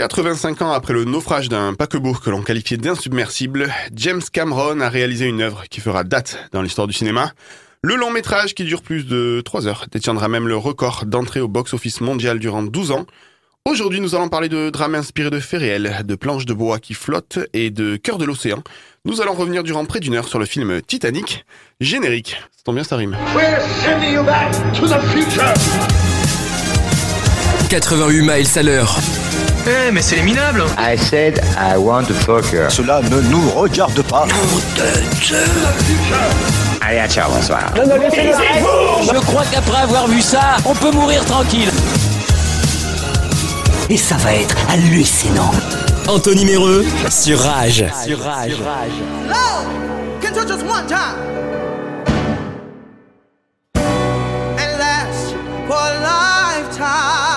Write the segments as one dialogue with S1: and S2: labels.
S1: 85 ans après le naufrage d'un paquebot que l'on qualifiait d'insubmersible, James Cameron a réalisé une œuvre qui fera date dans l'histoire du cinéma. Le long métrage, qui dure plus de 3 heures, détiendra même le record d'entrée au box-office mondial durant 12 ans. Aujourd'hui, nous allons parler de drames inspirés de faits réels, de planches de bois qui flottent et de cœur de l'océan. Nous allons revenir durant près d'une heure sur le film Titanic. Générique. Ça tombe bien, ça rime.
S2: We're sending you back to the future.
S3: 88 miles à l'heure.
S4: Eh, mais c'est les minables
S5: I said I want to fuck her.
S6: Cela ne nous regarde pas.
S5: Allez, ciao, bonsoir.
S7: Je crois qu'après avoir vu ça, on peut mourir tranquille.
S8: Et ça va être hallucinant.
S3: Anthony Méreux sur Rage.
S7: Sur rage.
S9: can touch us one time and last for a lifetime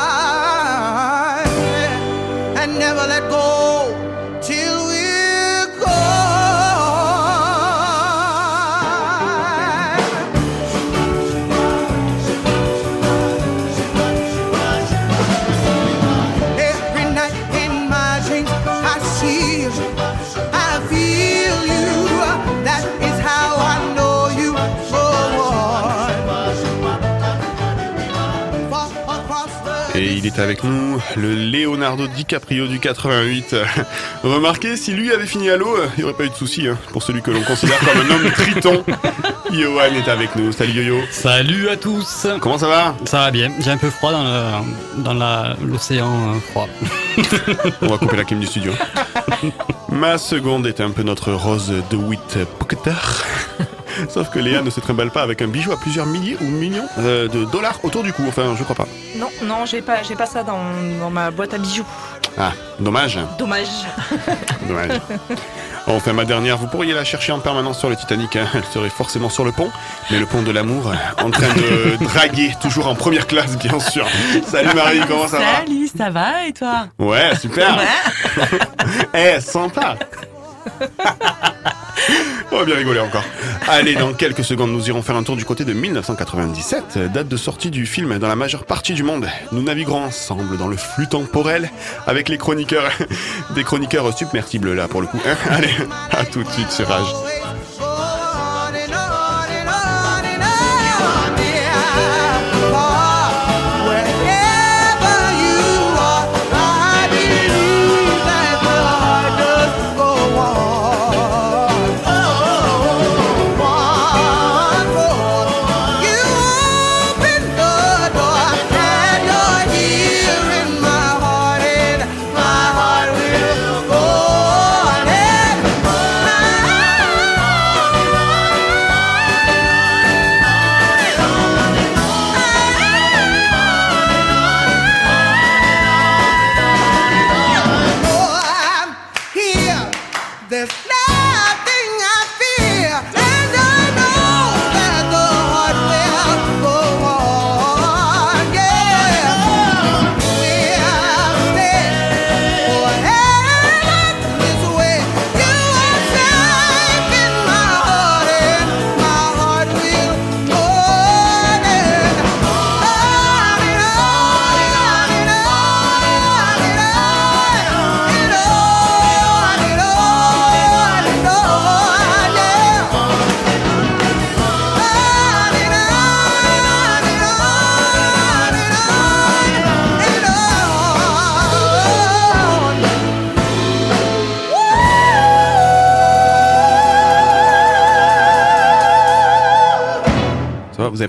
S1: est avec nous, le Leonardo DiCaprio du 88. Remarquez, si lui avait fini à l'eau, il n'y aurait pas eu de souci hein, pour celui que l'on considère comme un homme triton. Johan est avec nous. Salut Yo-Yo.
S10: Salut à tous
S1: Comment ça va?
S10: Ça va bien, j'ai un peu froid dans le- dans la- l'océan euh, froid.
S1: On va couper la clim du studio. Ma seconde est un peu notre Rose de Witt Pocketer. Sauf que Léa ne se trimballe pas avec un bijou à plusieurs milliers ou millions euh, de dollars autour du cou. Enfin, je crois pas.
S11: Non, non, j'ai pas, j'ai pas ça dans, dans ma boîte à bijoux.
S1: Ah, dommage.
S11: Dommage.
S1: Dommage. Enfin, ma dernière, vous pourriez la chercher en permanence sur le Titanic. hein. Elle serait forcément sur le pont, mais le pont de l'amour, en train de draguer, toujours en première classe, bien sûr. Salut Marie, comment ça va
S11: Salut, ça va et toi?
S1: Ouais, super. Eh, sympa. On va bien rigoler encore. Allez, dans quelques secondes, nous irons faire un tour du côté de 1997, date de sortie du film dans la majeure partie du monde. Nous naviguerons ensemble dans le flux temporel avec les chroniqueurs, des chroniqueurs submersibles là pour le coup. hein. Allez, à tout de suite sur Rage.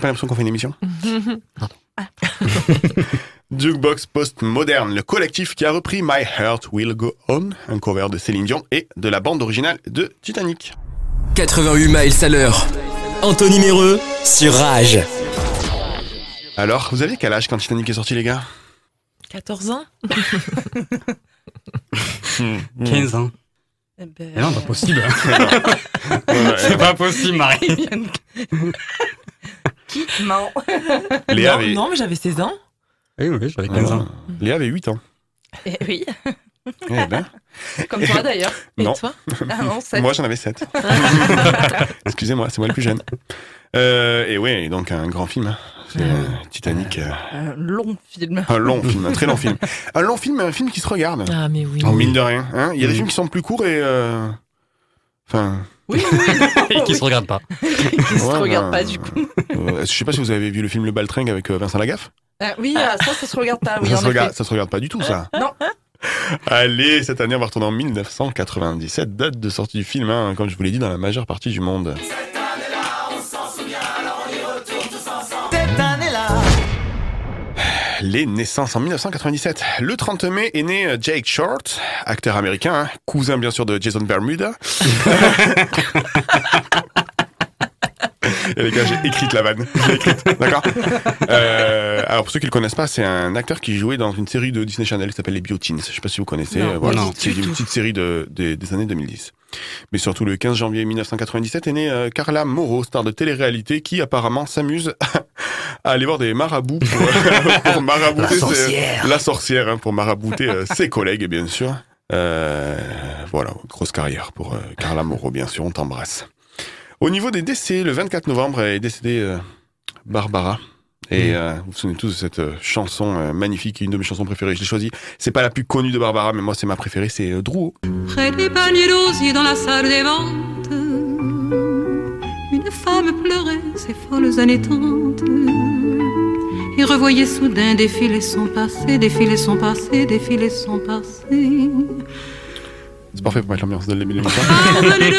S1: Pas l'impression qu'on fait une émission Jukebox Post-Moderne, le collectif qui a repris My Heart Will Go On, un cover de Céline Dion et de la bande originale de Titanic.
S3: 88 miles à l'heure. Anthony Méreux sur Rage.
S1: Alors, vous avez quel âge quand Titanic est sorti, les gars?
S11: 14 ans
S10: 15 ans.
S11: Eh ben,
S10: Mais non, pas possible.
S1: Ouais,
S10: C'est pas possible, Marie.
S1: Léa
S11: non,
S1: avait,
S11: non, mais j'avais 16 ans.
S10: Oui, oui, j'avais 15 ans.
S1: Léa avait 8 ans.
S11: Eh oui,
S1: Eh ben,
S11: comme toi d'ailleurs. Et
S1: Non.
S11: toi? Ah non, sept.
S1: moi j'en avais 7. Excusez-moi, c'est moi le plus jeune. Euh, et ouais, donc un grand film. hein. C'est euh, Titanic. euh,
S11: Un long film.
S1: un long film, un très long film. Un long film, un film qui se regarde.
S12: Ah, mais oui.
S1: En mine de rien. hein. Il y a des
S10: Oui.
S1: films qui sont plus courts et. Enfin.
S11: Oui, oui,
S10: Et qui se regarde pas.
S11: qui se
S1: Ouais,
S11: regarde
S1: bah,
S11: pas du coup.
S1: euh, je sais pas si vous avez vu le film Le Baltringue avec euh, Vincent Lagaffe.
S11: Ah, oui, ah, ça, ça se regarde pas. Oui,
S1: ça,
S11: en
S1: se regarde, ça se regarde pas du tout, ça.
S11: Non.
S1: Allez, cette année, on va retourner en 1997, date de sortie du film, hein, comme je vous l'ai dit, dans la majeure partie du monde. Les naissances en 1997. Le 30 mai est né euh, Jake Short, acteur américain, hein, cousin bien sûr de Jason Bermuda. Et les gars, j'ai écrit la vanne. J'ai écrite, d'accord euh, Alors pour ceux qui le connaissent pas, c'est un acteur qui jouait dans une série de Disney Channel qui s'appelle Les Bioteens. Je sais pas si vous connaissez.
S11: Non,
S1: euh, voilà,
S10: non,
S1: c'est une petite série de, de- des années 2010. Mais surtout le 15 janvier 1997 est née euh, Carla Moreau, star de télé-réalité, qui apparemment s'amuse à aller voir des marabouts pour, pour marabouter
S13: La
S1: ses-
S13: sorcière.
S1: la sorcière, hein, pour marabouter euh, ses collègues, bien sûr. Euh, voilà, grosse carrière pour euh, Carla Moreau, bien sûr, on t'embrasse. Au niveau des décès, le 24 novembre est décédée euh, Barbara. Et euh, vous vous souvenez tous de cette euh, chanson euh, magnifique, une de mes chansons préférées. Je l'ai choisie. C'est pas la plus connue de Barbara, mais moi c'est ma préférée. C'est euh, Drouot.
S14: Près des paniers d'osier dans la salle des ventes, une femme pleurait ses folles années trente. Et revoyait soudain défiler son passé, défiler son passé, défiler son passé.
S1: C'est parfait pour mettre l'ambiance de l'émission.
S14: Pardonnez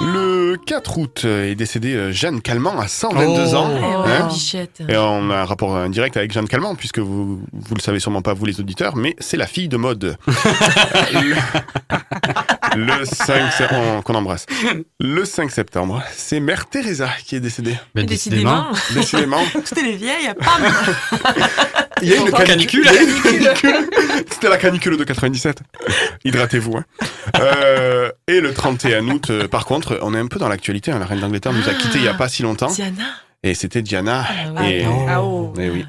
S1: Le 4 août euh, est décédée euh, Jeanne Calment à 122 ans.
S12: Oh,
S1: Hein
S12: bichette.
S1: Et on a un rapport indirect avec Jeanne Calment, puisque vous vous le savez sûrement pas, vous les auditeurs, mais c'est la fille de mode. le, le 5 se- on- qu'on embrasse. Le 5 septembre, c'est Mère Teresa qui est décédée.
S10: Mais décidément.
S1: Décidément.
S12: C'était les vieilles, pam
S1: Il y a une canicule. C'était la canicule de 97. Hydratez-vous. hein. Euh, et le 31 août, euh, par contre, on est un peu dans l'actualité. hein. La reine d'Angleterre nous a quittés il y a pas si longtemps.
S12: Diana.
S1: Et c'était Diana.
S12: Ah
S1: et...
S11: Ah, oh.
S1: Eh oui.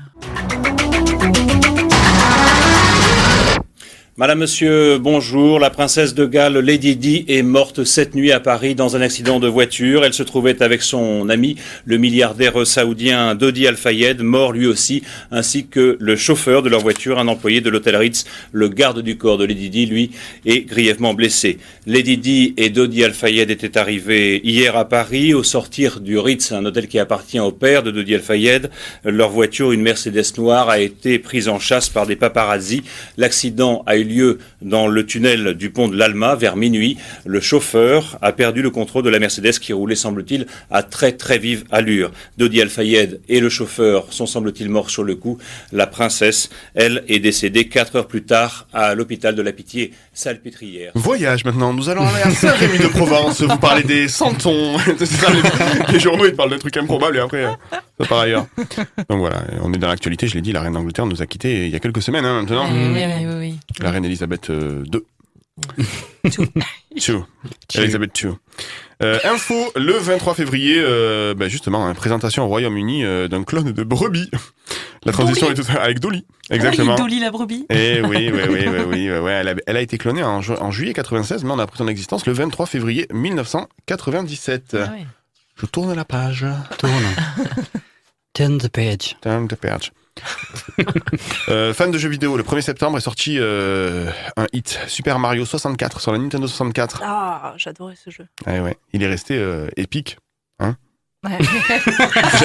S15: Madame, Monsieur, bonjour. La princesse de Galles, Lady Di, est morte cette nuit à Paris dans un accident de voiture. Elle se trouvait avec son ami, le milliardaire saoudien Dodi Al-Fayed, mort lui aussi, ainsi que le chauffeur de leur voiture, un employé de l'hôtel Ritz. Le garde du corps de Lady Di, lui, est grièvement blessé. Lady Di et Dodi Al-Fayed étaient arrivés hier à Paris au sortir du Ritz, un hôtel qui appartient au père de Dodi Al-Fayed. Leur voiture, une Mercedes noire, a été prise en chasse par des paparazzis. L'accident a eu lieu dans le tunnel du pont de l'Alma vers minuit. Le chauffeur a perdu le contrôle de la Mercedes qui roulait, semble-t-il, à très très vive allure. Dodi Al-Fayed et le chauffeur sont, semble-t-il, morts sur le coup. La princesse, elle, est décédée quatre heures plus tard à l'hôpital de la Pitié, Salpêtrière.
S1: Voyage maintenant, nous allons aller à Saint-Rémy de Provence, vous parlez des santons, les, les journaux ils parlent de trucs improbables et après euh, ça part ailleurs. Donc voilà, on est dans l'actualité, je l'ai dit, la reine d'Angleterre nous a quittés il y a quelques semaines hein, maintenant.
S12: Oui, oui, oui, oui.
S1: La reine Elisabeth euh, II. Elisabeth II. Euh, info, le 23 février, euh, bah, justement, hein, présentation au Royaume-Uni euh, d'un clone de brebis. La transition est toute avec Dolly. Exactement.
S12: Oui, Dolly la brebis.
S1: Eh oui, oui, oui, oui, oui, ouais, ouais, elle, a, elle a été clonée en, ju- en juillet 96, mais on a appris son existence le 23 février 1997.
S12: Ah ouais.
S1: Je tourne la page.
S10: Tourne. Turn the page.
S1: Turn the page. Euh, fan de jeux vidéo, le 1er septembre est sorti euh, un hit, Super Mario 64 sur la Nintendo 64.
S11: Ah, j'adorais ce jeu.
S1: Ouais, ouais. Il est resté euh, épique. Hein
S11: Ouais.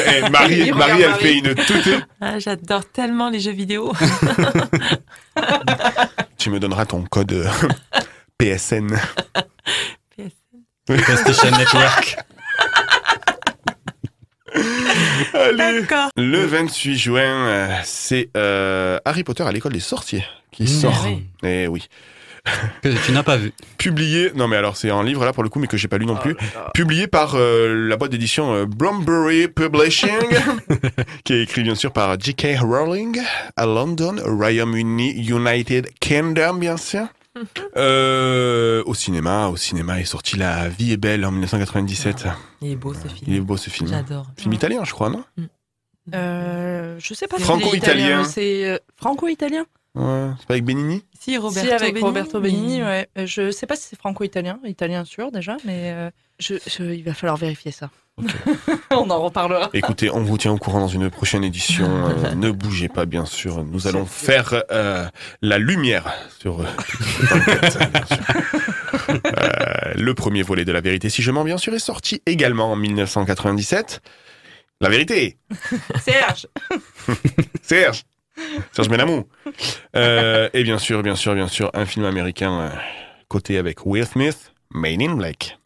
S1: Eh, Marie, Marie, elle
S11: Marie.
S1: fait une toutée.
S12: Ah, J'adore tellement les jeux vidéo.
S1: Tu me donneras ton code euh, PSN.
S10: PlayStation Network.
S1: Allez. Le 28 juin, euh, c'est euh, Harry Potter à l'école des sorciers qui
S10: Mmh.
S1: sort.
S12: Oui.
S1: Eh oui.
S10: Que tu n'as pas vu.
S1: Publié, non mais alors c'est un livre là pour le coup, mais que j'ai pas lu non
S11: Oh
S1: plus. Publié par euh, la boîte d'édition euh, Brombury Publishing, qui est écrit bien sûr par J.K. Rowling à London, Royaume-Uni, United Kingdom bien sûr. Euh, au cinéma, au cinéma est sorti La vie est belle en 1997.
S12: Il est beau ce
S1: Il est
S12: film.
S1: beau ce film.
S12: J'adore.
S1: Film italien, je crois, non
S11: Euh, je sais pas
S1: Franco-italien.
S11: c'est C'est euh, franco-italien
S1: Ouais, c'est pas avec Benigni
S12: Si, Roberto
S11: Si, avec
S12: Benigni,
S11: Roberto Benigni, ouais. Euh, Je sais pas si c'est franco-italien, italien sûr déjà, mais euh, je, je- il va falloir vérifier ça. On en reparlera.
S1: Écoutez, on vous tient au courant dans une prochaine édition. Euh, ne bougez pas, bien sûr. Nous allons faire euh, la lumière sur euh, le premier volet de La Vérité, si je mens, bien sûr, est sorti également en 1997. La Vérité,
S11: Serge.
S1: Serge, Serge Benamou. Euh, et bien sûr, bien sûr, bien sûr, un film américain euh, coté avec Will Smith, Made in Black.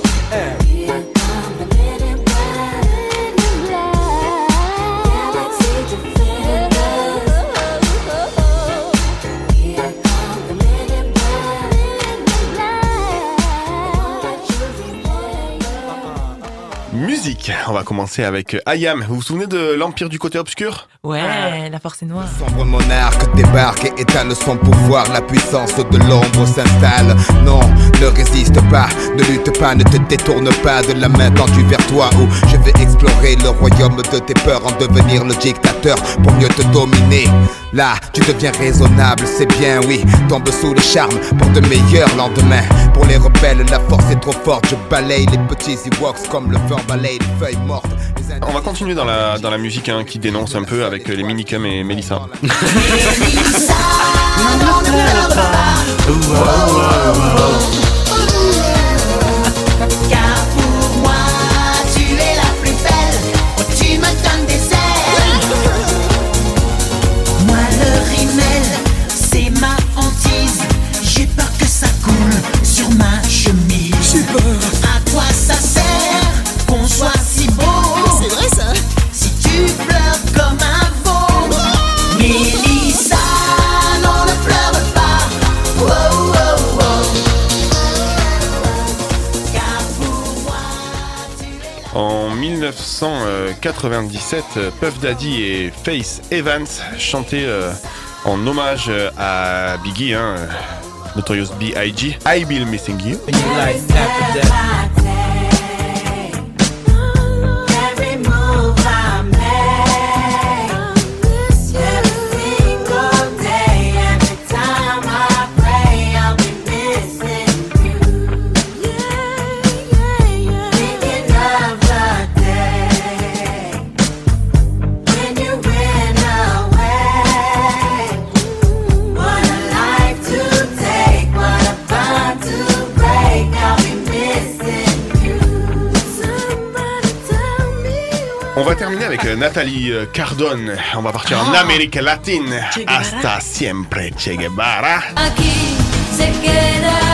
S1: Musique, on va commencer avec Ayam. Vous vous souvenez de l'Empire du côté obscur?
S12: Ouais, la force est noire.
S16: Sombre monarque débarque et étale son pouvoir. La puissance de l'ombre s'installe. Non, ne résiste pas, ne lutte pas, ne te détourne pas de la main tendue vers toi. Où je vais explorer le royaume de tes peurs, en devenir le dictateur pour mieux te dominer. Là, tu deviens raisonnable, c'est bien, oui. Tombe sous le charme pour de meilleurs lendemains. Pour les rebelles, la force est trop forte. Je balaye les petits Ewoks comme le vent balaye les feuilles mortes.
S1: On va continuer dans la, dans la musique hein, qui dénonce un peu avec les Minicum et Mélissa.
S17: Car pour
S1: 1997, euh, Puff Daddy et Faith Evans chantaient euh, en hommage euh, à Biggie, hein, Notorious B.I.G. I Be Missing You. Nathalie euh, Cardone. On va partir en Amérique latine. Hasta siempre, Che Guevara.
S17: Aquí se queda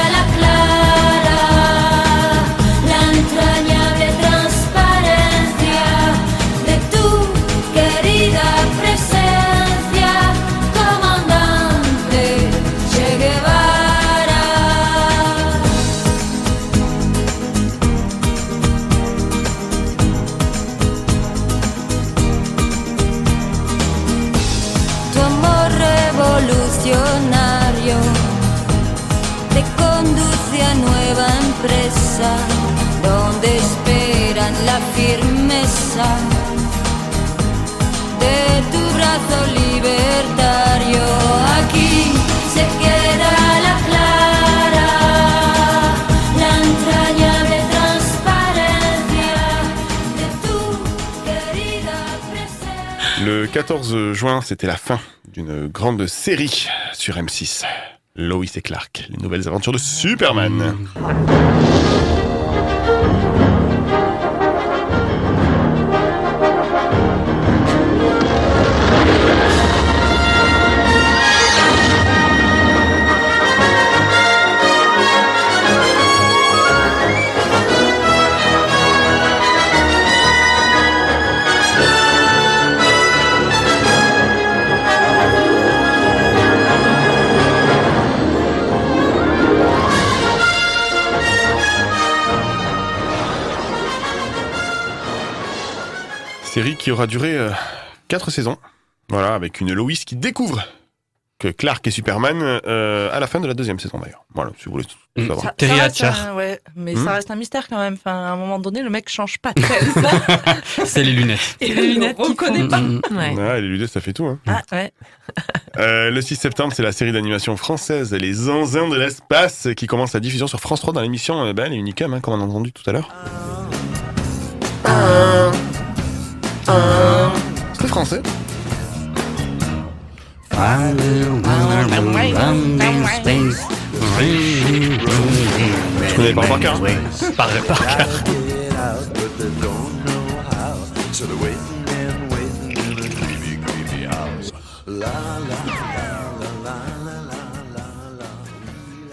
S1: 14 juin, c'était la fin d'une grande série sur M6. Lois et Clark, les nouvelles aventures de Superman. Série qui aura duré 4 saisons. Voilà, avec une Lois qui découvre que Clark est Superman euh, à la fin de la deuxième saison d'ailleurs. Voilà, si vous voulez tout
S10: Mm.
S1: savoir.
S11: Ça,
S10: Terry
S11: ça reste
S10: Hatcher.
S11: un- ouais, mais
S1: Hmm.
S11: ça reste un mystère quand même. Enfin, à un moment donné, le mec change pas.
S10: C'est les lunettes.
S11: Et
S12: les
S11: le
S12: lunettes qui
S11: reconnaît
S12: font-
S11: pas.
S10: Mm, mm.
S12: Ouais.
S1: Ah, les lunettes, ça fait tout. Hein.
S11: Ah, ouais.
S1: Euh, le 6 septembre, c'est la série d'animation française Les Zinzins de l'espace qui commence la diffusion sur France 3 dans l'émission euh, ben, Les Unicum, hein, comme on a entendu tout à l'heure.
S17: Quand
S1: C'était français. Je connais pas par cœur.
S10: Par, par cœur.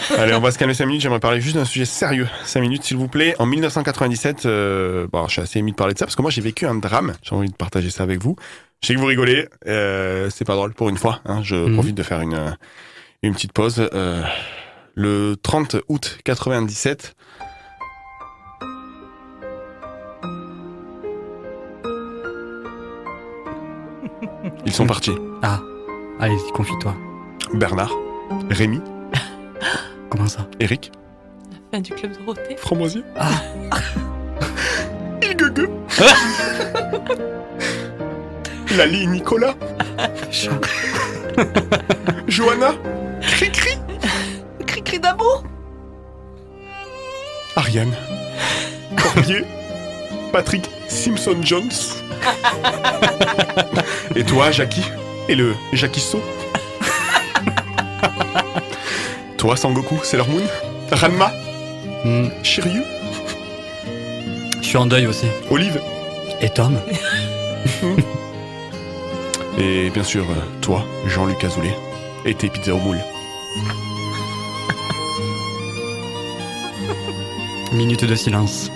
S1: Allez, on va se calmer 5 minutes. J'aimerais parler juste d'un sujet sérieux. 5 minutes, s'il vous plaît. En 1997, euh, bon, je suis assez ému de parler de ça parce que moi, j'ai vécu un drame. J'ai envie de partager ça avec vous. Je sais que vous rigolez. Euh, c'est pas drôle pour une fois. Hein. Je
S10: Mhm.
S1: profite de faire une, euh, une petite pause. Euh, le 30 août 97, ils sont partis.
S10: Ah, allez, confie-toi.
S1: Bernard, Rémi,
S10: Comment ça?
S1: Eric,
S12: Fin du club Dorothée.
S1: Framboisier? Gueugue. Lali Nicolas? Johanna? Cri-cri.
S11: Cri-cri d'amour
S1: Ariane? Corbier? Patrick Simpson Jones? Et toi, Jackie? Et le Jackie So. Toi, Sangoku, Sailor Moon. Ranma.
S10: Hmm,
S1: Shiryu.
S10: Je suis en deuil aussi.
S1: Olive.
S10: Et Tom
S1: Et bien sûr, euh, toi, Jean-Luc Azoulay. Et tes pizzas au moule.
S10: Minute de silence.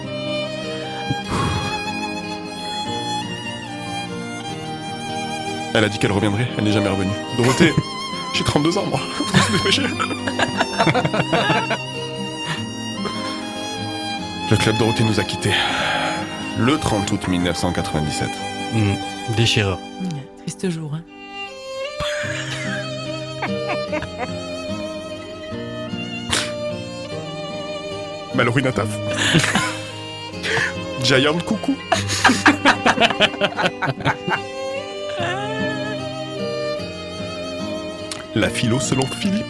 S1: Elle a dit qu'elle reviendrait, elle n'est jamais revenue. Dorothée, j'ai 32 ans, moi. Le club Dorothée nous a quittés. Le 30 août 1997.
S10: Hmm, Déchireur.
S12: Triste jour. Hein.
S1: Mallory Nataf. Giant Coucou. La philo selon Philippe.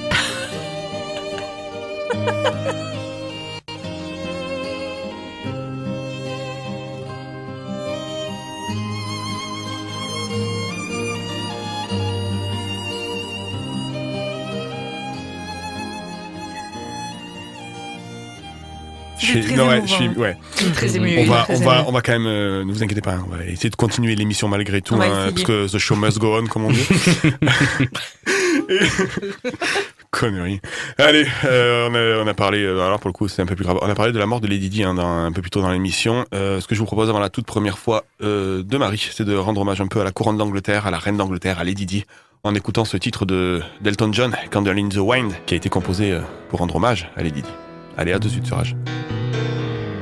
S1: Je suis-
S11: très
S1: non, ouais,
S11: émouvant.
S1: je suis- ouais.
S11: Très ému.
S1: On va,
S11: très
S1: on va, on va quand même, euh, ne vous inquiétez pas, on va essayer de continuer l'émission malgré tout, hein, parce que the show must go on, comme on dit. Connerie. Allez, euh, on, a, on a parlé, euh, alors pour le coup c'est un peu plus grave, on a parlé de la mort de Lady Di hein, un peu plus tôt dans l'émission. Euh, ce que je vous propose avant la toute première fois de Marie, c'est de rendre hommage un peu à la couronne d'Angleterre, à la reine d'Angleterre, à Lady Di, en écoutant ce titre de d'Elton John, Candle in the Wind, qui a été composé pour rendre hommage à Lady Di. Allez, à de suite sur Rage.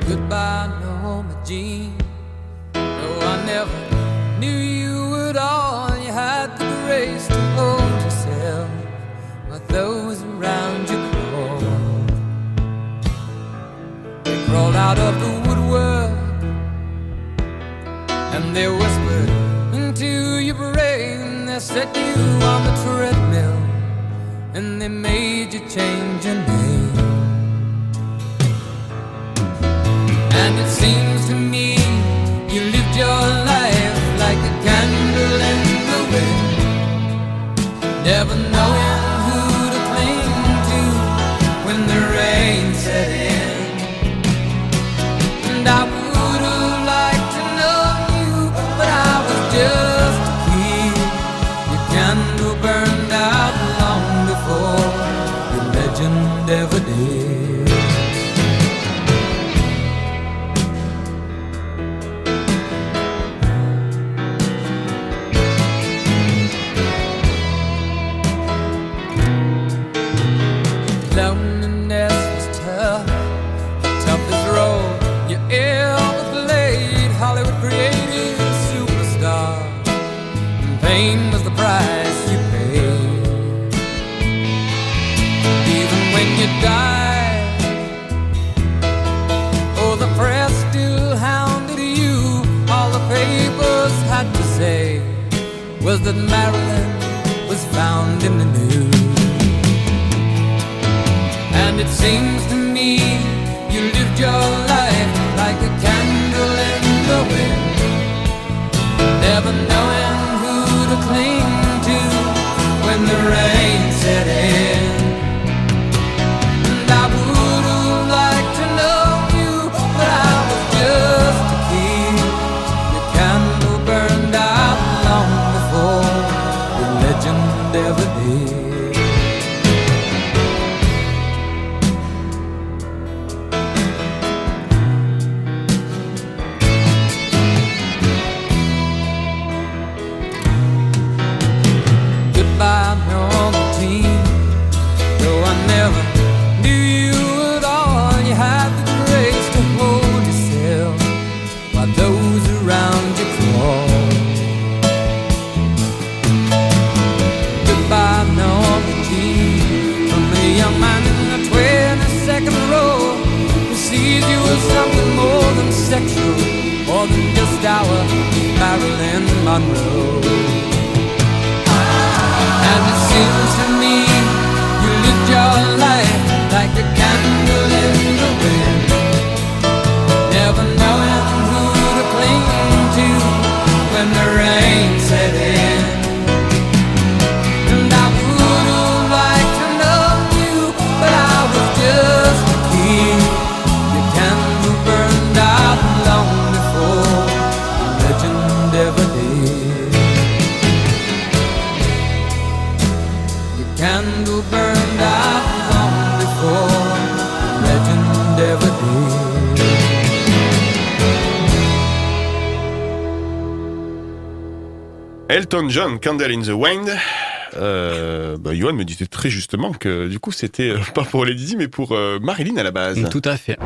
S18: Goodbye, crawled out of the woodwork and they whispered into your brain. They set you on the treadmill and they made you change your name. And it seems to me Candle in the Wind.
S1: Euh, bah, Johan me disait très justement que du coup c'était euh, pas pour Lady Di mais pour euh, Marilyn à la base.
S10: Tout à fait.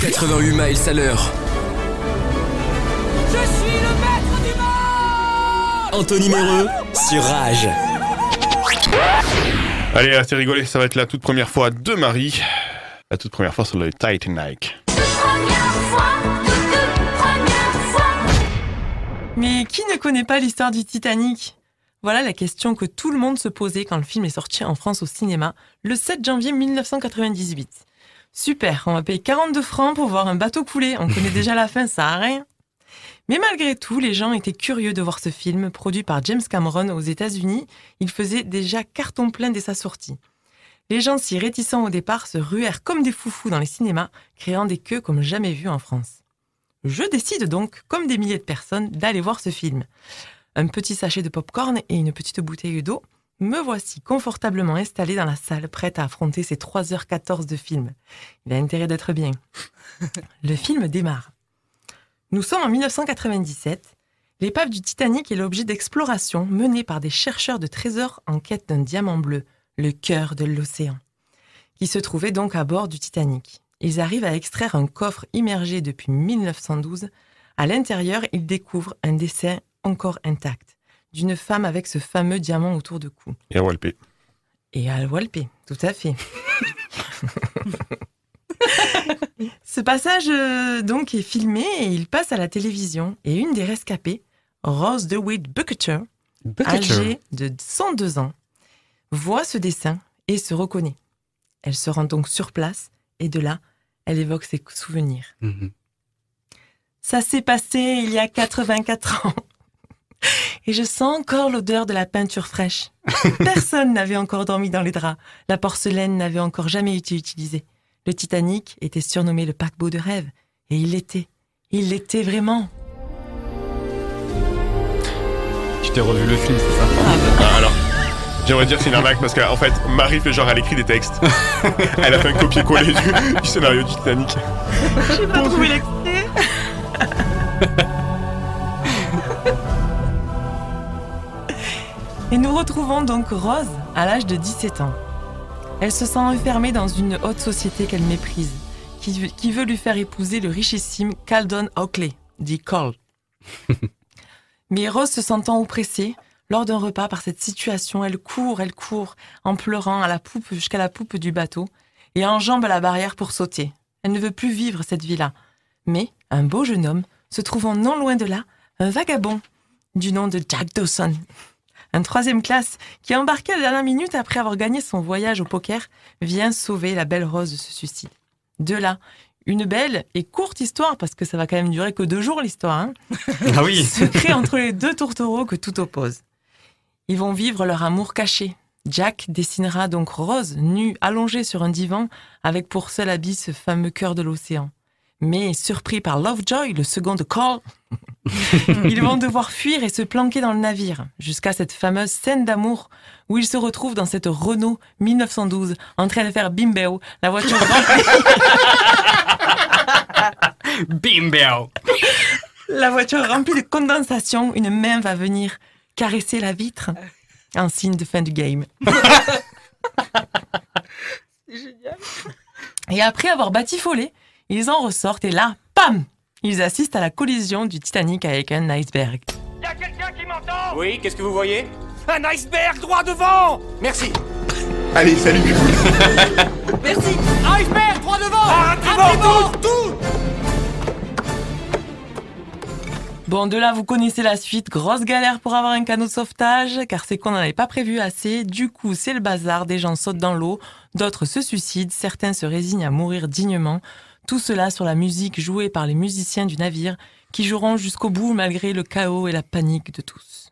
S3: 88 miles à l'heure.
S18: Je suis le maître du monde
S3: Anthony Méreux sur Rage.
S1: Allez, restez rigolés, ça va être la toute première fois de Marie. La toute première fois sur le Titanic.
S12: Mais qui ne connaît pas l'histoire du Titanic? Voilà la question que tout le monde se posait quand le film est sorti en France au cinéma le 7 janvier 1998. Super, on va payer 42 francs pour voir un bateau couler. On connaît déjà la fin, ça a rien. Mais malgré tout, les gens étaient curieux de voir ce film, produit par James Cameron aux États-Unis. Il faisait déjà carton plein dès sa sortie. Les gens si réticents au départ se ruèrent comme des foufous dans les cinémas, créant des queues comme jamais vues en France. Je décide donc, comme des milliers de personnes, d'aller voir ce film. Un petit sachet de popcorn et une petite bouteille d'eau, me voici confortablement installé dans la salle, prête à affronter ces 3h14 de film. Il a intérêt d'être bien. Le film démarre. Nous sommes en 1997. L'épave du Titanic est l'objet d'exploration menée par des chercheurs de trésors en quête d'un diamant bleu, le cœur de l'océan, qui se trouvait donc à bord du Titanic. Ils arrivent à extraire un coffre immergé depuis 1912. À l'intérieur, ils découvrent un dessin encore intact d'une femme avec ce fameux diamant autour du cou.
S1: Et à Walpé.
S12: Et à Walpé, tout à fait. Ce passage euh, donc est filmé et il passe à la télévision. Et une des rescapées, Rose DeWitt Bucketer, âgée de 102 ans, voit ce dessin et se reconnaît. Elle se rend donc sur place et de là, elle évoque ses souvenirs.
S10: Mhm.
S12: Ça s'est passé il y a 84 ans. Et je sens encore l'odeur de la peinture fraîche. Personne n'avait encore dormi dans les draps. La porcelaine n'avait encore jamais été utilisée. Le Titanic était surnommé le paquebot de rêve. Et il l'était. Il l'était vraiment.
S10: Tu t'es revu le film, c'est ça?
S1: Ah, alors, j'aimerais dire que c'est une arnaque parce qu'en fait, Marie fait genre elle écrit des textes. elle a fait un copier-coller du, du scénario du Titanic.
S12: J'ai pas trouvé l'extrait. Et nous retrouvons donc Rose à l'âge de 17 ans. Elle se sent enfermée dans une haute société qu'elle méprise, qui, qui veut lui faire épouser le richissime Caldon Oakley, dit Cole. Mais Rose se sentant oppressée, lors d'un repas par cette situation, elle court, elle court, en pleurant à la poupe jusqu'à la poupe du bateau, et enjambe la barrière pour sauter. Elle ne veut plus vivre cette vie-là. Mais un beau jeune homme, se trouvant non loin de là, un vagabond, du nom de Jack Dawson, un troisième classe, qui a embarqué à la dernière minute après avoir gagné son voyage au poker, vient sauver la belle Rose de ce suicide. De là, une belle et courte histoire, parce que ça va quand même durer que deux jours l'histoire, hein,
S10: Ah oui
S12: se crée entre les deux tourtereaux que tout oppose. Ils vont vivre leur amour caché. Jack dessinera donc Rose, nue, allongée sur un divan, avec pour seul habit ce fameux cœur de l'océan. Mais surpris par Lovejoy, le second de Cole, ils vont devoir fuir et se planquer dans le navire, jusqu'à cette fameuse scène d'amour où ils se retrouvent dans cette Renault 1912 en train de faire bimbeo, la voiture remplie,
S10: Bimbo
S12: la voiture remplie de condensation. Une main va venir caresser la vitre. En signe de fin du game. Et après avoir batifolé, ils en ressortent et là, pam! Ils assistent à la collision du Titanic avec un iceberg.
S9: Y'a quelqu'un qui m'entend!
S19: Oui, qu'est-ce que vous voyez?
S9: Un iceberg droit devant!
S19: Merci.
S1: Allez, salut
S9: Merci. Iceberg droit devant! Un tout, tout
S12: Bon, de là, vous connaissez la suite. Grosse galère pour avoir un canot de sauvetage, car c'est qu'on n'en avait pas prévu assez. Du coup, c'est le bazar. Des gens sautent dans l'eau, d'autres se suicident, certains se résignent à mourir dignement. Tout cela sur la musique jouée par les musiciens du navire, qui joueront jusqu'au bout malgré le chaos et la panique de tous.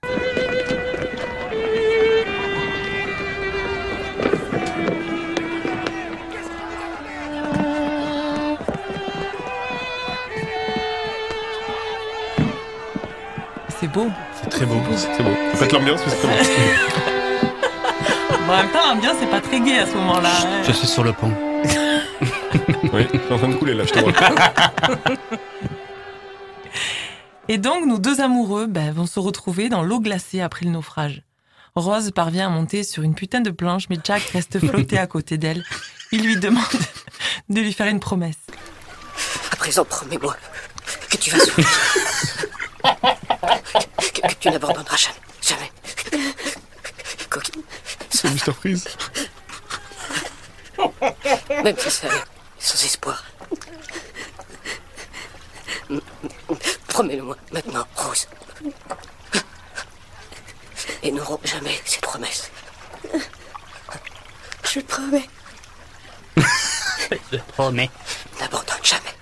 S12: C'est beau.
S1: C'est très beau. C'est beau. L'ambiance, mais c'est très beau.
S12: Bon, en même temps, l'ambiance c'est pas très gai à ce moment-là. hein.
S10: Je suis sur le pont.
S1: oui, c'est en train de couler là, je te vois.
S12: Et donc, nos deux amoureux ben, vont se retrouver dans l'eau glacée après le naufrage. Rose parvient à monter sur une putain de planche, mais Jack reste flotté à côté d'elle. Il lui demande de lui faire une promesse.
S13: À présent, promets-moi que tu vas sourire. Que, que tu n'abandonneras jamais. Jamais. Coquine.
S1: C'est Mr. Freeze.
S13: Même si c'est sans espoir. Promets-le-moi maintenant, Rose. Et ne romps jamais cette promesse. Je promets.
S10: Je promets.
S13: N'abandonne jamais.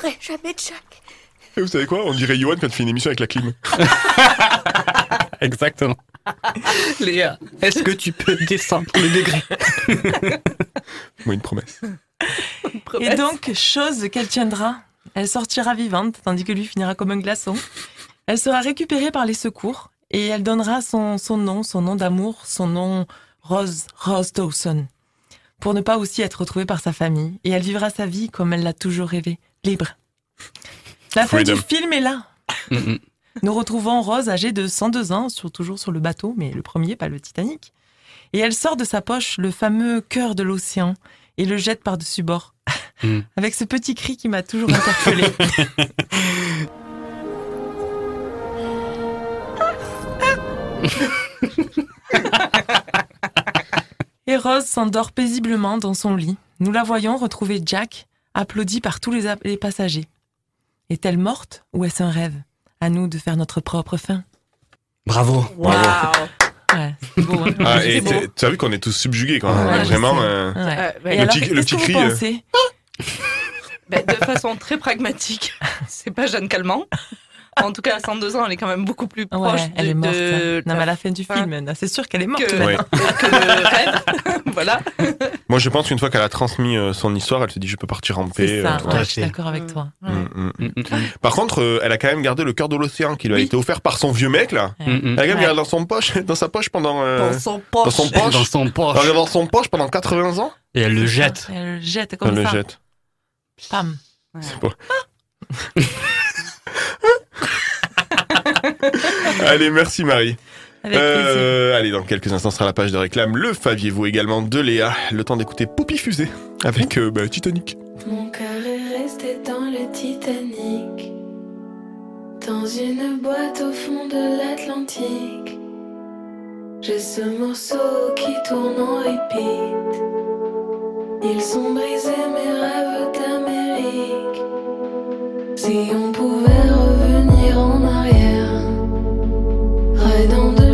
S13: J'abandonnerai jamais Jack.
S1: Et vous savez quoi? On dirait Yoann quand il fait une émission avec la clim.
S10: Exactement. Léa, est-ce que tu peux descendre le degré?
S1: Moi, une promesse.
S12: Et donc, chose qu'elle tiendra, elle sortira vivante, tandis que lui finira comme un glaçon. Elle sera récupérée par les secours et elle donnera son, son nom, son nom d'amour, son nom Rose, Rose Dawson, pour ne pas aussi être retrouvée par sa famille. Et elle vivra sa vie comme elle l'a toujours rêvé, libre. La fin
S1: Freedom.
S12: du film est là. Nous retrouvons Rose âgée de 102 ans, sur, toujours sur le bateau, mais le premier, pas le Titanic. Et elle sort de sa poche le fameux cœur de l'océan et le jette par-dessus bord.
S10: Mm.
S12: Avec ce petit cri qui m'a toujours interpellée. et Rose s'endort paisiblement dans son lit. Nous la voyons retrouver Jack, applaudi par tous les, passagers. Est-elle morte ou est-ce un rêve? À nous de faire notre propre fin.
S10: Bravo.
S12: Ouais, c'est beau, hein
S1: Ah, et
S12: beau.
S1: tu as vu qu'on est tous subjugués quand même.
S12: Ouais,
S1: Vraiment. euh,
S12: Ouais.
S11: Euh,
S12: Et
S1: le
S12: alors,
S1: petit, le cri. euh,
S11: Ben, de façon très pragmatique, c'est pas Jeanne Calment. En tout cas, à 102 ans, elle est quand même beaucoup plus proche
S12: Ouais, elle
S11: de,
S12: est morte.
S11: de-
S12: hein. Non, mais à la fin du film, c'est sûr qu'elle est morte.
S11: que,
S12: là.
S1: Ouais.
S11: que le rêve. voilà.
S1: Je pense qu'une fois qu'elle a transmis euh, son histoire, elle se dit je peux partir en paix.
S12: C'est ça,
S1: euh,
S12: ouais, je suis d'accord avec toi.
S1: Mm, mm. Par contre, euh, elle a quand même gardé le cœur de l'océan qui lui a
S12: Oui.
S1: été offert par son vieux mec là.
S10: Mm,
S1: Elle a quand même
S12: Ouais.
S1: gardé dans son poche, dans sa poche pendant. euh,
S11: Dans son
S1: dans
S11: poche.
S1: son poche.
S10: Dans son
S1: Elle
S10: poche.
S1: dans son poche pendant 80 ans.
S10: Et elle le jette.
S12: Elle le jette
S1: Elle
S12: comme
S1: le
S12: ça.
S1: jette.
S12: Pam.
S1: C'est pas. Allez, merci Marie. Euh, allez, dans quelques instants sera la page de réclame. Le faviez-vous également de Léa Le temps d'écouter Poupie Fusée avec euh, bah, Titanic.
S19: Mon cœur est resté dans le Titanic, dans une boîte au fond de l'Atlantique. J'ai ce morceau qui tourne en repeat. Ils sont brisés mes rêves d'Amérique. Si on pouvait revenir en arrière, ride dans de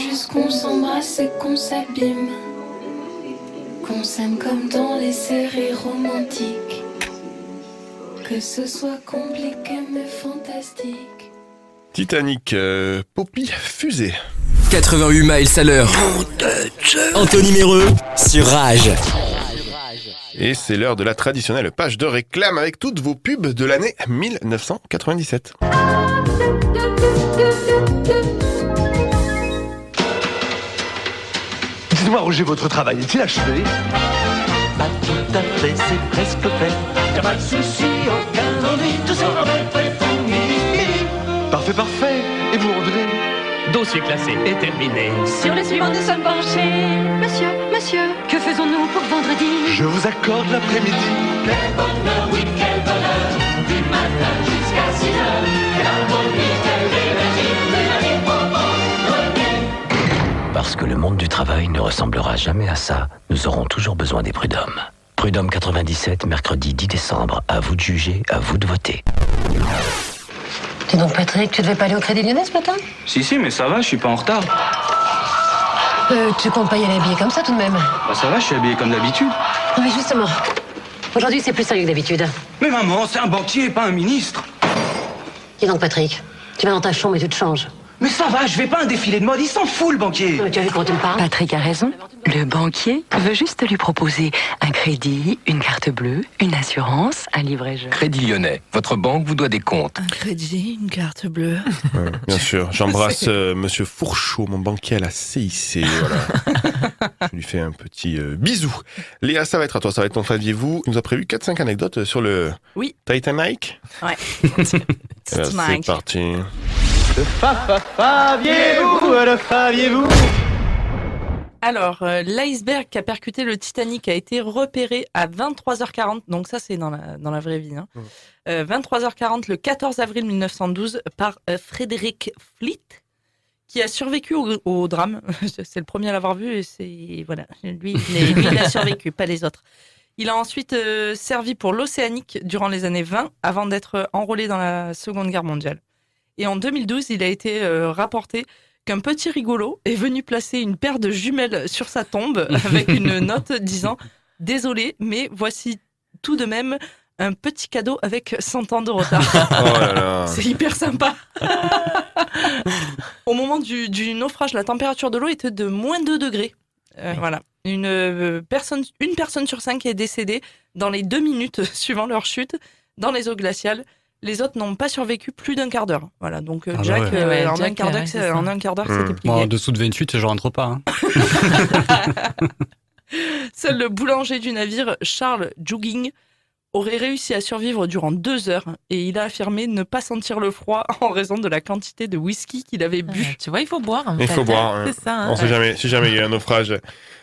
S19: juste qu'on s'embrasse et qu'on s'abîme. Qu'on s'aime comme dans les séries romantiques. Que ce soit compliqué mais fantastique.
S1: Titanic, euh, Poppy Fusée.
S3: 88 miles à l'heure. Anthony Méreux sur Rage.
S1: Et c'est l'heure de la traditionnelle page de réclame avec toutes vos pubs de l'année 1997.
S20: Roger, votre travail est-il achevé?
S21: Pas tout à fait, c'est presque fait. Y'a pas de souci, aucun ennui, tout sera fait,
S20: Parfait, parfait. Et vous, André?
S21: Dossier classé et terminé.
S14: Sur le suivant, nous sommes penchés. Monsieur, monsieur, que faisons-nous pour vendredi?
S20: Je vous accorde l'après-midi.
S21: Quel bonheur, oui, quel bonheur. Du matin jusqu'à 6 heures. Quelle harmonie,
S22: Parce que le monde du travail ne ressemblera jamais à ça, nous aurons toujours besoin des prud'hommes. Prud'homme 97, mercredi 10 décembre. À vous de juger, à vous de voter.
S13: Dis donc, Patrick, tu devais pas aller au Crédit Lyonnais ce matin?
S6: Si, si, mais ça va, je suis pas en retard.
S13: euh, Tu comptes pas y aller habillé comme ça tout de même?
S6: Bah ça va, je suis habillé comme d'habitude.
S13: Non, mais justement, aujourd'hui c'est plus sérieux que d'habitude.
S6: Mais maman, c'est un banquier, pas un ministre.
S13: Dis donc, Patrick, tu vas dans ta chambre et tu te changes.
S6: Mais ça va, je vais pas à un défilé de mode, il s'en fout le banquier.
S13: tu as vu quand tu me parles
S23: Patrick a raison. Le banquier veut juste lui proposer un crédit, une carte bleue, une assurance, un livret jaune.
S24: Crédit Lyonnais, votre banque vous doit des comptes.
S11: Un crédit, une carte bleue.
S1: Ouais, bien sûr, j'embrasse euh, Monsieur Fourchaud, mon banquier à la CIC. Voilà. Je lui fais un petit euh, bisou. Léa, ça va être à toi, ça va être ton saviez-vous. Il nous a prévu 4-5 anecdotes sur le
S11: Oui.
S1: Titanic.
S11: Ouais.
S1: C'est parti.
S18: Le fa fa faviez-vous, le faviez-vous
S11: Alors, euh, l'iceberg qui a percuté le Titanic a été repéré à 23h40, donc ça c'est dans la, dans la vraie vie. Hein. Euh, 23h40 le 14 avril 1912 par euh, Frédéric Fleet, qui a survécu au, au drame. c'est le premier à l'avoir vu et c'est voilà, lui, il est- lui, il a survécu, pas les autres. Il a ensuite euh, servi pour l'Océanique durant les années 20 avant d'être enrôlé dans la Seconde Guerre mondiale. Et en 2012, il a été euh, rapporté qu'un petit rigolo est venu placer une paire de jumelles sur sa tombe avec une note disant Désolé, mais voici tout de même un petit cadeau avec 100 ans de retard.
S1: Oh.
S11: C'est hyper sympa. Au moment du, du naufrage, la température de l'eau était de moins 2 degrés. Euh, Voilà. Une, euh, personne, une personne sur cinq est décédée dans les deux minutes suivant leur chute dans les eaux glaciales. Les autres n'ont pas survécu plus d'un quart d'heure. Voilà, donc
S10: Ah bah
S11: Jack,
S10: ouais.
S11: euh,
S12: Ouais,
S11: en, un quart d'heure,
S12: ouais,
S11: c'est-
S12: c'est ça.
S11: en un quart d'heure,
S10: Hmm.
S11: c'était plié.
S10: Moi, en dessous de 28, je rentre pas. hein.
S11: Seul le boulanger du navire, Charles Jouging, aurait réussi à survivre durant deux heures et il a affirmé ne pas sentir le froid en raison de la quantité de whisky qu'il avait bu.
S12: Tu vois, il faut boire. en
S1: Il
S12: fait.
S1: faut boire. hein.
S12: C'est ça. hein.
S1: On sait jamais, si jamais il y a un naufrage.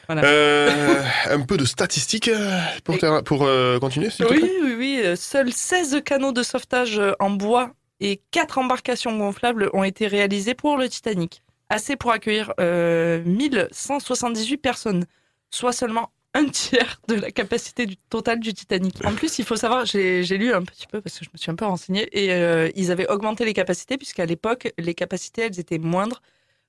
S11: Voilà.
S1: Euh, un peu de statistiques euh, pour, ter- pour euh, continuer, s'il te
S11: Oui,
S1: plaît
S11: oui, oui. Seuls 16 canaux de sauvetage en bois et 4 embarcations gonflables ont été réalisés pour le Titanic. Assez pour accueillir euh, 1178 personnes, soit seulement un tiers de la capacité du, totale du Titanic. En plus, il faut savoir, j'ai j'ai lu un petit peu parce que je me suis un peu renseignée, et euh, ils avaient augmenté les capacités, puisqu'à l'époque, les capacités, elles étaient moindres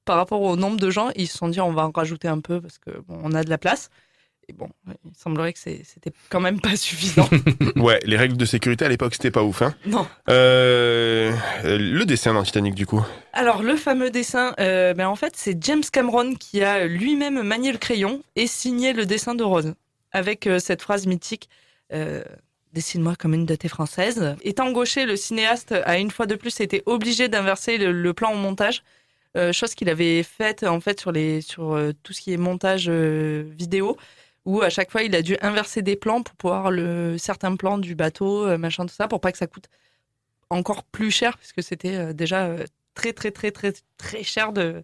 S11: par rapport au nombre de gens. Ils se sont dit, on va en rajouter un peu parce que bon, on a de la place. Et bon, il semblerait que c'était quand même pas suffisant.
S1: Ouais, les règles de sécurité à l'époque, c'était pas ouf. Hein.
S11: non.
S1: Euh, le dessin dans Titanic, du coup.
S11: Alors, le fameux dessin, euh, ben, en fait, c'est James Cameron qui a lui-même manié le crayon et signé le dessin de Rose. Avec euh, cette phrase mythique Dessine-moi comme une de tes françaises. Étant gaucher, le cinéaste a une fois de plus été obligé d'inverser le, le plan au montage. Euh, chose qu'il avait faite en fait sur, les, sur euh, tout ce qui est montage euh, vidéo, où à chaque fois il a dû inverser des plans pour pouvoir le certains plans du bateau, euh, machin, tout ça, pour pas que ça coûte encore plus cher, puisque c'était euh, déjà euh, très très très très très cher de,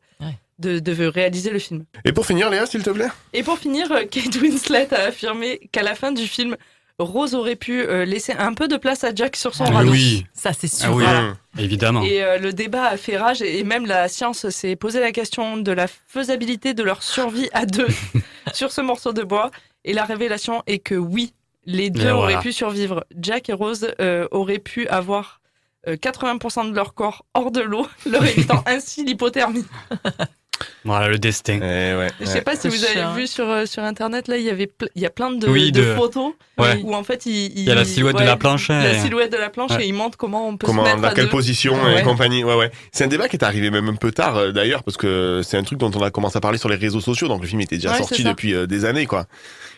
S11: de, de réaliser le film.
S1: Et pour finir, Léa, s'il te plaît?
S11: Et pour finir, Kate Winslet a affirmé qu'à la fin du film, Rose aurait pu euh, laisser un peu de place à Jack sur son
S10: Ah
S11: radeau.
S10: oui.
S12: Ça, c'est
S10: Ah oui,
S11: Voilà.
S10: évidemment.
S11: Et euh, le débat a fait rage et et même la science s'est posé la question de la faisabilité de leur survie à deux sur ce morceau de bois. Et la révélation est que oui, les deux auraient pu survivre. Jack et Rose euh, auraient pu avoir euh, 80% de leur corps hors de l'eau, leur évitant ainsi l'hypothermie.
S10: Voilà, le destin.
S11: Je sais pas si vous avez vu sur, euh, sur internet, là, il y avait il y a plein de,
S10: Oui,
S11: de
S10: de-
S11: photos
S10: Ouais.
S11: où en fait il,
S10: Il y a la silhouette de la planche,
S11: La
S10: et-
S11: silhouette de la planche
S10: Ouais.
S11: et il montre comment on peut
S1: Comment,
S11: se mettre
S1: dans
S11: à
S1: quelle
S11: deux.
S1: position
S11: Ouais.
S1: et compagnie. Ouais, ouais. C'est un débat qui est arrivé même un peu tard euh, d'ailleurs, parce que c'est un truc dont on a commencé à parler sur les réseaux sociaux, donc le film était déjà
S11: Ouais,
S1: sorti depuis euh, des années, quoi.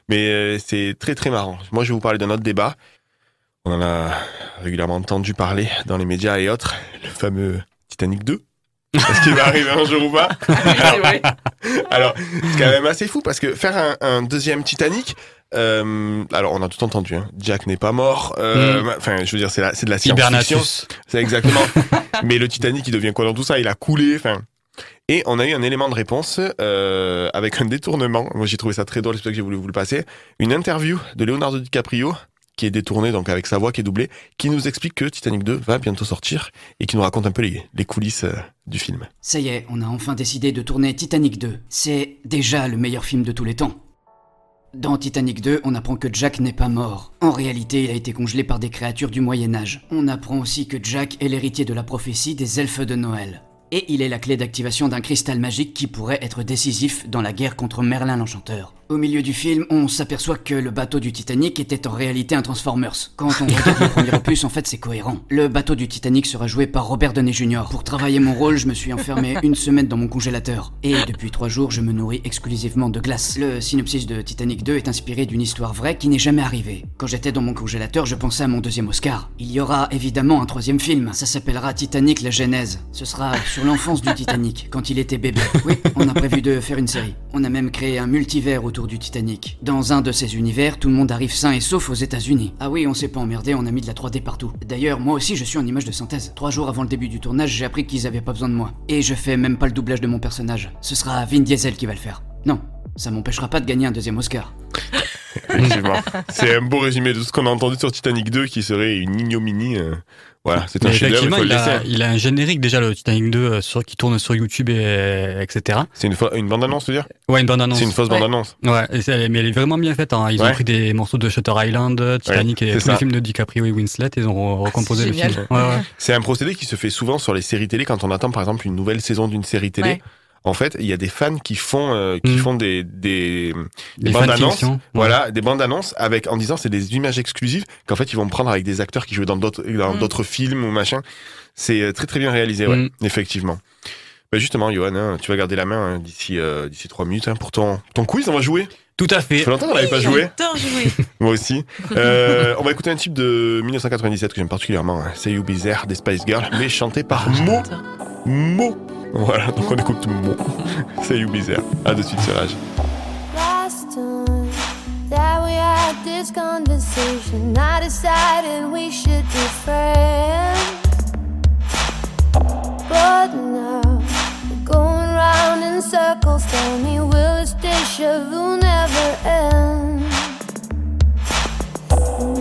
S1: Mais euh, c'est très très marrant. Moi, je vais vous parler d'un autre débat. On en a régulièrement entendu parler dans les médias et autres. Le fameux Titanic 2. Est-ce qu'il va arriver un jour ou pas Alors, c'est quand même assez fou parce que faire un, un deuxième Titanic, euh, alors on a tout entendu, hein. Jack n'est pas mort. euh,
S10: Mm.
S1: Enfin, je veux dire, c'est de la science-fiction. C'est exactement. Mais le Titanic, il devient quoi dans tout ça? Il a coulé. Enfin. Et on a eu un élément de réponse euh, avec un détournement. Moi, j'ai trouvé ça très drôle, c'est pour ça que j'ai voulu vous le passer. Une interview de Leonardo DiCaprio qui est détournée, donc avec sa voix qui est doublée, qui nous explique que Titanic 2 va bientôt sortir et qui nous raconte un peu les, les coulisses euh, du film.
S25: Ça y est, on a enfin décidé de tourner Titanic 2. C'est déjà le meilleur film de tous les temps. Dans Titanic 2, on apprend que Jack n'est pas mort. En réalité, il a été congelé par des créatures du Moyen Âge. On apprend aussi que Jack est l'héritier de la prophétie des elfes de Noël. Et il est la clé d'activation d'un cristal magique qui pourrait être décisif dans la guerre contre Merlin l'Enchanteur. Au milieu du film, on s'aperçoit que le bateau du Titanic était en réalité un Transformers. Quand on regarde le premier opus, en fait, c'est cohérent. Le bateau du Titanic sera joué par Robert Downey Jr. Pour travailler mon rôle, je me suis enfermé une semaine dans mon congélateur. Et depuis trois jours, je me nourris exclusivement de glace. Le synopsis de Titanic 2 est inspiré d'une histoire vraie qui n'est jamais arrivée. Quand j'étais dans mon congélateur, je pensais à mon deuxième Oscar. Il y aura évidemment un troisième film. Ça s'appellera Titanic la Genèse. Ce sera sur l'enfance du Titanic, quand il était bébé. Oui, on a prévu de faire une série. On a même créé un multivers autour du Titanic. Dans un de ces univers, tout le monde arrive sain et sauf aux États-Unis. Ah oui, on s'est pas emmerdé, on a mis de la 3D partout. D'ailleurs, moi aussi, je suis en image de synthèse. Trois jours avant le début du tournage, j'ai appris qu'ils avaient pas besoin de moi. Et je fais même pas le doublage de mon personnage. Ce sera Vin Diesel qui va le faire. Non, ça m'empêchera pas de gagner un deuxième Oscar.
S1: Effectivement. c'est un beau résumé de ce qu'on a entendu sur Titanic 2 qui serait une ignominie. euh, Voilà, c'est un chef-d'œuvre, il
S10: il a,
S1: laisser.
S10: il a un générique déjà, le Titanic 2, euh, sur, qui tourne sur YouTube, et, etc.
S1: C'est une, bande-annonce, tu veux dire?
S10: Ouais, une bande-annonce.
S1: C'est une fausse
S10: Ouais.
S1: bande-annonce.
S10: Ouais, et mais elle est vraiment bien faite. hein. Ils ont pris des morceaux de Shutter Island, Titanic
S1: Ouais,
S10: et
S1: c'est
S10: tous
S1: ça.
S10: les films de DiCaprio et Winslet, et ils ont re- recomposé le
S11: génial.
S10: film. Ouais, ouais.
S1: C'est un procédé qui se fait souvent sur les séries télé quand on attend par exemple une nouvelle saison d'une série télé. En fait, il y a des fans qui font euh, qui
S10: Mm.
S1: font des des,
S10: Des
S1: bandes annonces,
S10: ouais.
S1: voilà, des bandes annonces avec en disant c'est des images exclusives qu'en fait ils vont prendre avec des acteurs qui jouaient dans d'autres dans
S11: Mm.
S1: d'autres films ou machin. C'est euh, très très bien réalisé, ouais,
S10: Mm.
S1: effectivement. Bah justement, Johan, hein, tu vas garder la main hein, d'ici euh, d'ici trois minutes hein, pour ton ton quiz. On va jouer.
S10: Tout à fait.
S1: Ça fait longtemps qu'on n'avait pas joué.
S12: Jouer.
S1: Moi aussi. Euh, on va écouter un type de 1997 que j'aime particulièrement. hein. Say You Be There des Spice Girls, mais chanté par Mo. Mo. Voilà, donc on écoute Mo. Say You There. À de suite sur.
S19: Last time that we had this conversation, I decided we should be friends. But now going round in circles. Tell me, will this deja vu never end?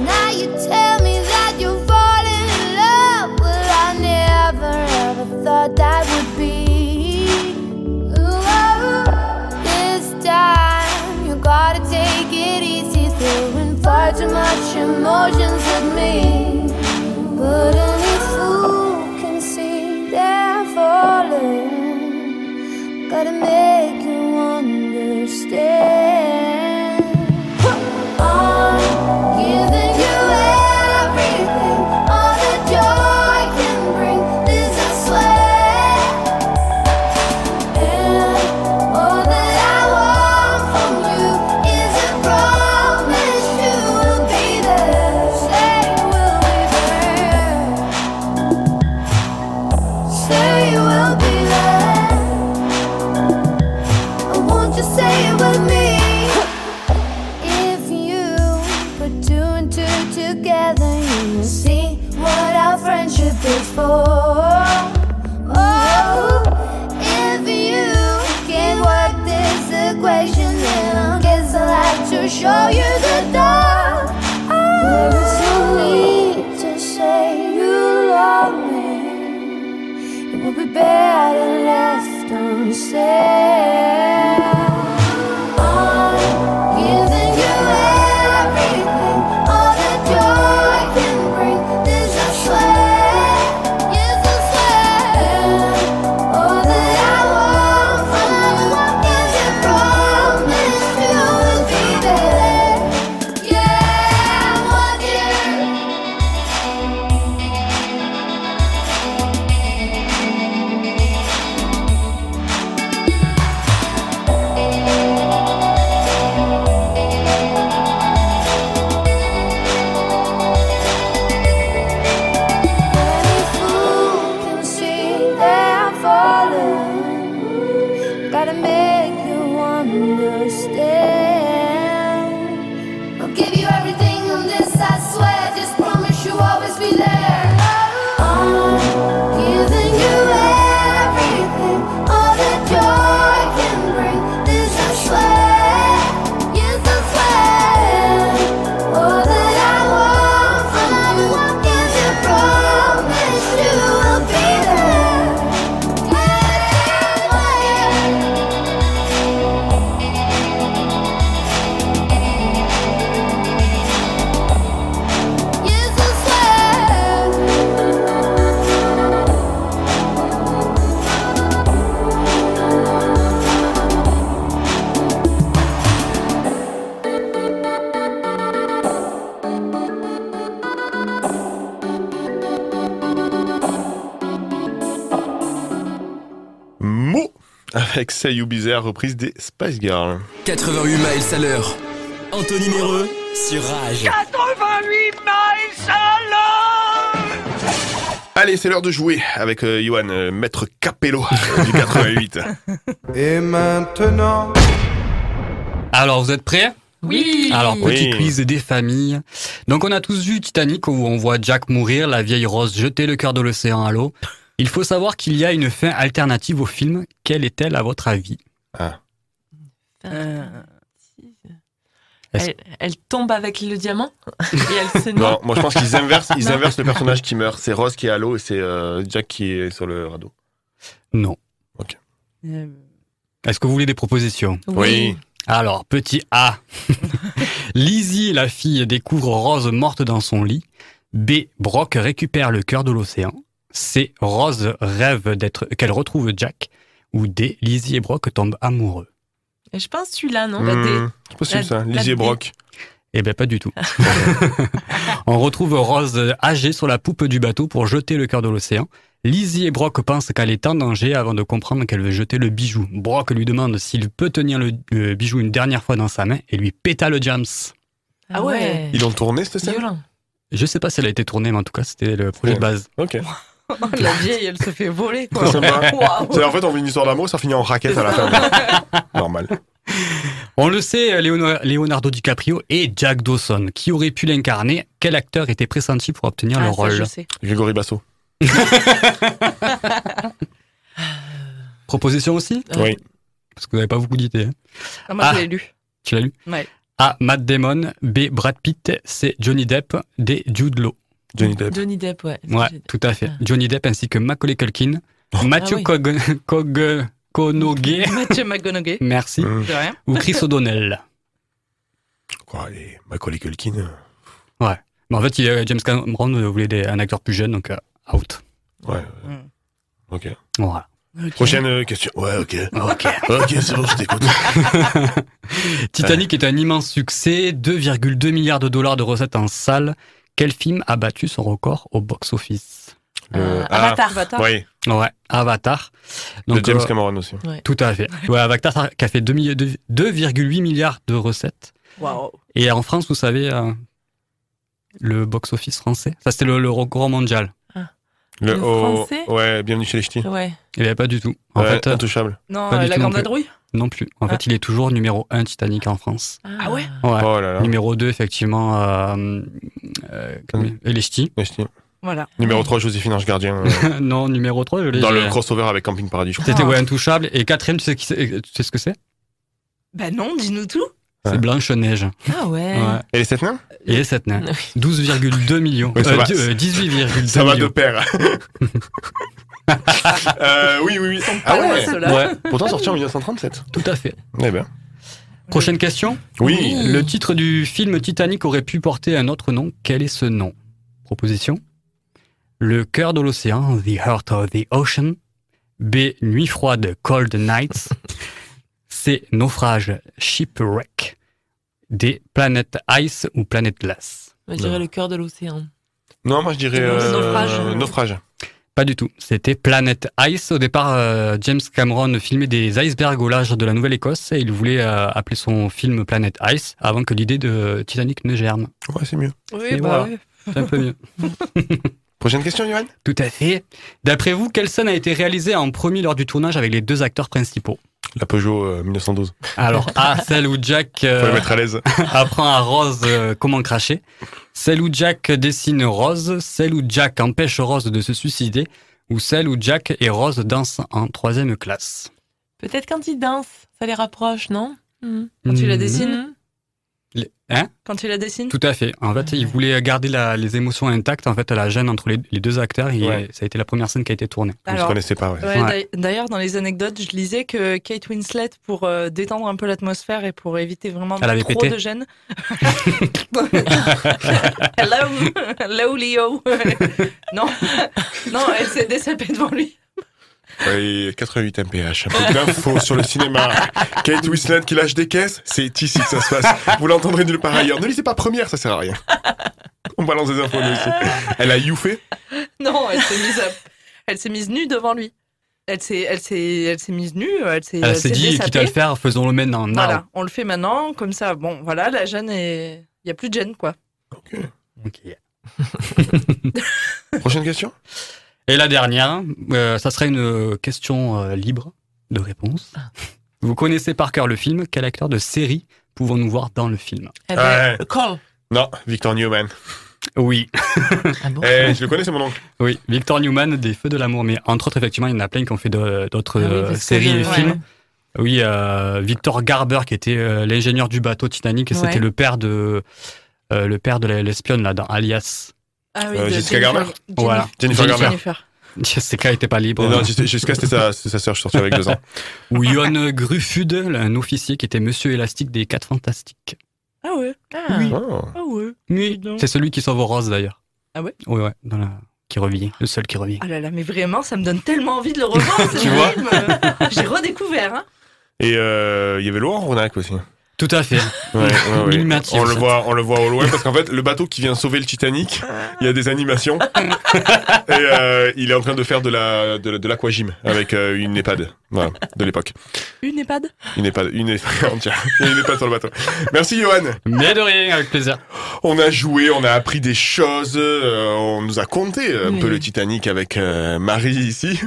S19: Now you tell me that you're falling in love. Well, I never ever thought that would be. Much emotions at me. But any fool can see they're falling. Gotta make you understand.
S1: Avec Say You Bizarre, reprise des Spice Girls.
S3: 88 miles à l'heure. Anthony Méreux sur Rage.
S9: 88 miles à l'heure
S1: Allez, c'est l'heure de jouer avec euh, Johan, euh, maître Capello euh, du 88.
S18: Et maintenant.
S10: Alors, vous êtes prêts?
S12: Oui.
S10: Alors, petit
S1: Oui.
S10: quiz des familles. Donc, on a tous vu Titanic où on voit Jack mourir, la vieille Rose jeter le cœur de l'océan à l'eau. Il faut savoir qu'il y a une fin alternative au film. Quelle est-elle à votre avis?
S1: Ah.
S11: Euh,
S12: Elle, elle tombe avec le diamant et elle se noie.
S1: Non, moi je pense qu'ils inversent, ils inversent le personnage qui meurt. C'est Rose qui est à l'eau et c'est euh, Jack qui est sur le radeau.
S10: Non.
S11: euh,
S10: Est-ce que vous voulez des propositions?
S1: Oui.
S10: Alors, petit A. Lizzie, la fille, découvre Rose morte dans son lit. B. Brock récupère le cœur de l'océan. C. Rose rêve d'être qu'elle retrouve Jack. Ou D. Lizzie et Brock tombent amoureux.
S12: Et je pense celui-là, non?
S1: Hmm, c'est possible
S12: La-
S1: ça. Lizzie et. Brock.
S10: Eh bien, pas du tout. On retrouve Rose âgée sur la poupe du bateau pour jeter le cœur de l'océan. Lizzie et Brock pensent qu'elle est en danger avant de comprendre qu'elle veut jeter le bijou. Brock lui demande s'il peut tenir le, le bijou une dernière fois dans sa main et lui péta le jams.
S12: Ah ouais.
S1: Ils l'ont tourné cette scène?
S12: Violent.
S10: Je sais pas si elle a été tournée, mais en tout cas, c'était le projet de base.
S1: Ok.
S11: la vieille, elle se fait voler. Quoi.
S1: C'est- En fait, on veut une histoire d'amour, ça finit en raquette à la fin. Normal.
S10: On le sait, Leonardo DiCaprio et Jack Dawson, qui aurait pu l'incarner. Quel acteur était pressenti pour obtenir le
S11: Ah,
S10: rôle
S11: je sais.
S1: Grégory Basso.
S10: Proposition aussi?
S1: Oui.
S10: Parce que vous n'avez pas beaucoup d'idées. hein.
S11: Ah, moi,
S10: Ah.
S11: je l'ai lu.
S10: Tu l'as lu?
S11: Ouais.
S10: A. Matt Damon. B. Brad Pitt. C. Johnny Depp. D. Jude Law.
S1: Johnny Depp.
S12: Johnny Depp, ouais.
S10: Ouais, tout à fait. Johnny Depp ainsi que Macaulay Culkin. Matthew
S11: Ah oui.
S10: Cog-.
S11: Mathieu McGonaghy.
S10: Merci.
S11: De rien.
S10: Ou Chris O'Donnell.
S1: Quoi, les Macaulay Culkin. euh,
S10: Ouais. Mais en fait, il y a- James Cameron voulait des- un acteur plus jeune, donc euh, out.
S1: Ouais.
S11: Mm.
S1: Ok.
S10: Voilà.
S1: Prochaine euh, question. Ouais, ok.
S10: Ok.
S1: Ok, c'est bon, je t'écoute.
S10: Titanic est un immense succès, 2,2 milliards de dollars de recettes en salle. Quel film a battu son record au box-office
S12: Euh,
S1: ah,
S12: Avatar. Avatar.
S1: Oui,
S10: Ouais, Avatar.
S1: de James
S10: euh,
S1: Cameron aussi.
S12: Ouais.
S10: Tout à fait. Ouais, Avatar qui a fait 2 milli- deux- 2,8 milliards de recettes.
S11: Waouh.
S10: Et en France, vous savez, euh, le box-office français, ça c'était le, le record mondial.
S1: Le,
S12: Le
S1: oh,
S12: français
S1: ouais, bienvenue chez les ch'tis.
S12: Ouais.
S10: Il n'y avait pas du tout. En
S1: Ouais,
S10: fait, euh,
S1: intouchable.
S11: Non,
S10: Pas
S11: euh,
S10: du
S11: la grande
S10: plus.
S11: vadrouille
S10: non plus. En fait, il est toujours numéro 1 Titanic en France.
S11: Ah ouais
S10: Ouais.
S1: Oh là là.
S10: Numéro 2, effectivement, euh, euh, les ch'tis.
S1: Les ch'tis.
S11: Voilà.
S1: Numéro 3, Joséphine Ange Gardien. euh,
S10: non, numéro 3, je l'ai
S1: dans le crossover avec Camping Paradis, je crois.
S10: C'était ouais, intouchable. Et quatrième, tu sais, qui tu sais ce que c'est?
S11: Bah non, dis-nous tout.
S10: C'est Blanche-Neige.
S12: Ah ouais.
S10: Ouais.
S1: Et les sept nains?
S10: Et les 7 nains. 12,2 millions.
S1: Ça
S10: Euh, euh, 18,2
S1: Ça va de pair. Euh, oui, oui, oui.
S11: ceux-là.
S10: Ouais.
S1: Pourtant sorti en 1937.
S10: Tout à fait.
S1: Eh ben.
S10: Prochaine question?
S1: Oui.
S10: Le titre du film Titanic aurait pu porter un autre nom. Quel est ce nom? Proposition Le cœur de l'océan, The Heart of the Ocean. B. Nuit froide, Cold Nights. C. Naufrage, Shipwreck. D. Planète Ice ou Planète Glace.
S12: Je dirais le cœur de l'océan.
S1: Non, moi je dirais
S12: c'est
S1: euh,
S12: naufrage.
S1: naufrage.
S10: Pas du tout. C'était Planète Ice. Au départ, euh, James Cameron filmait des icebergs au large de la Nouvelle-Écosse et il voulait euh, appeler son film Planète Ice avant que l'idée de Titanic ne germe.
S1: Ouais, c'est mieux.
S11: Oui, bah
S10: voilà.
S11: ouais.
S10: C'est un peu mieux.
S1: Prochaine question, Johan?
S10: Tout à fait. D'après vous, quelle scène a été réalisée en premier lors du tournage avec les deux acteurs principaux?
S1: La Peugeot euh, 1912.
S10: Alors, A, celle où Jack euh,
S1: Faut le mettre à l'aise.
S10: apprend à Rose euh, comment cracher, celle où Jack dessine Rose, celle où Jack empêche Rose de se suicider, ou celle où Jack et Rose dansent en troisième classe.
S12: Peut-être quand ils dansent, ça les rapproche, non?
S11: Quand tu la
S10: Hmm.
S11: dessines
S10: Les- Hein
S11: Quand tu la dessines
S10: Tout à fait. En fait, il voulait garder la- les émotions intactes, en fait, la gêne entre les, les deux acteurs, et
S1: Ouais.
S10: ça a été la première scène qui a été tournée.
S1: Je ne
S11: Alors,
S1: connaissais pas, ouais.
S11: Ouais,
S10: Ouais.
S11: d'ail- D'ailleurs, dans les anecdotes, je lisais que Kate Winslet, pour euh, détendre un peu l'atmosphère et pour éviter vraiment
S10: Elle avait
S11: trop
S10: pété.
S11: de gêne. Hello, hello Leo. non, non, elle s'est désalpée devant lui.
S1: Ouais, 88 mph. Un peu d'infos sur le cinéma. Kate Winslet qui lâche des caisses, c'est ici que ça se passe. Vous l'entendrez nulle part ailleurs. Ne lisez pas première, ça sert à rien. On balance des infos nous aussi. Elle a youffé
S11: Non, elle s'est mise, à- elle s'est mise nue devant lui. Elle s'est, elle s'est, elle s'est mise nue. Elle s'est,
S10: Elle s'est dit,
S11: désapée.
S10: quitte à le faire, faisons-le maintenant.
S11: Voilà, on le fait maintenant, comme ça. Bon, voilà, la gêne est, il y a plus de gêne quoi.
S10: Ok.
S1: Prochaine question?
S10: Et la dernière, euh, ça sera une question euh, libre de réponse. Vous connaissez par cœur le film. Quel acteur de série pouvons-nous voir dans le film?
S12: Eh ben,
S1: Ouais. Non, Victor Newman.
S10: Oui.
S12: Ah bon?
S1: Eh, je le connais, c'est mon oncle.
S10: Oui, Victor Newman des Feux de l'amour. Mais entre autres, effectivement, il y en a plein qui ont fait d'autres
S12: Ah oui,
S10: euh, séries et
S12: ouais.
S10: films. Oui, euh, Victor Garber, qui était euh, l'ingénieur du bateau Titanic, et
S12: Ouais.
S10: c'était le père de euh, le père de la- l'espionne là dans Alias.
S11: Ah
S1: Euh, Jessica Garner
S10: Voilà.
S1: Jennifer Garner.
S11: Jennifer.
S10: Jessica était pas libre.
S1: Non, Jessica, Jessica, c'était sa, c'était sa sœur, je suis sorti avec deux ans.
S10: Ou Johan Gruffud, un officier qui était Monsieur Élastique des Quatre Fantastiques.
S11: Ah ouais.
S12: Ah.
S10: Oui.
S1: Oh.
S11: Ah ouais.
S10: Oui, c'est celui qui sauve Rose d'ailleurs.
S11: Ah ouais?
S10: Oui, ouais, dans la... qui revient, le seul qui revient.
S11: Ah là là, mais vraiment, ça me donne tellement envie de le revoir. ce
S1: Tu vois?
S11: film. J'ai redécouvert. Hein.
S1: Et euh, il y avait Laurent Ronac aussi.
S10: Tout à fait.
S1: Ouais, on le voit, on le voit au loin parce qu'en fait, le bateau qui vient sauver le Titanic, il y a des animations et euh, il est en train de faire de la de, de l'aquagym avec euh, une EHPAD, voilà, de l'époque.
S11: Une EHPAD
S1: Une EHPAD, une EHPAD, une sur le bateau. Merci Johan.
S10: Mais de rien, avec plaisir.
S1: On a joué, on a appris des choses, euh, on nous a conté un
S12: Oui.
S1: peu le Titanic avec euh, Marie ici.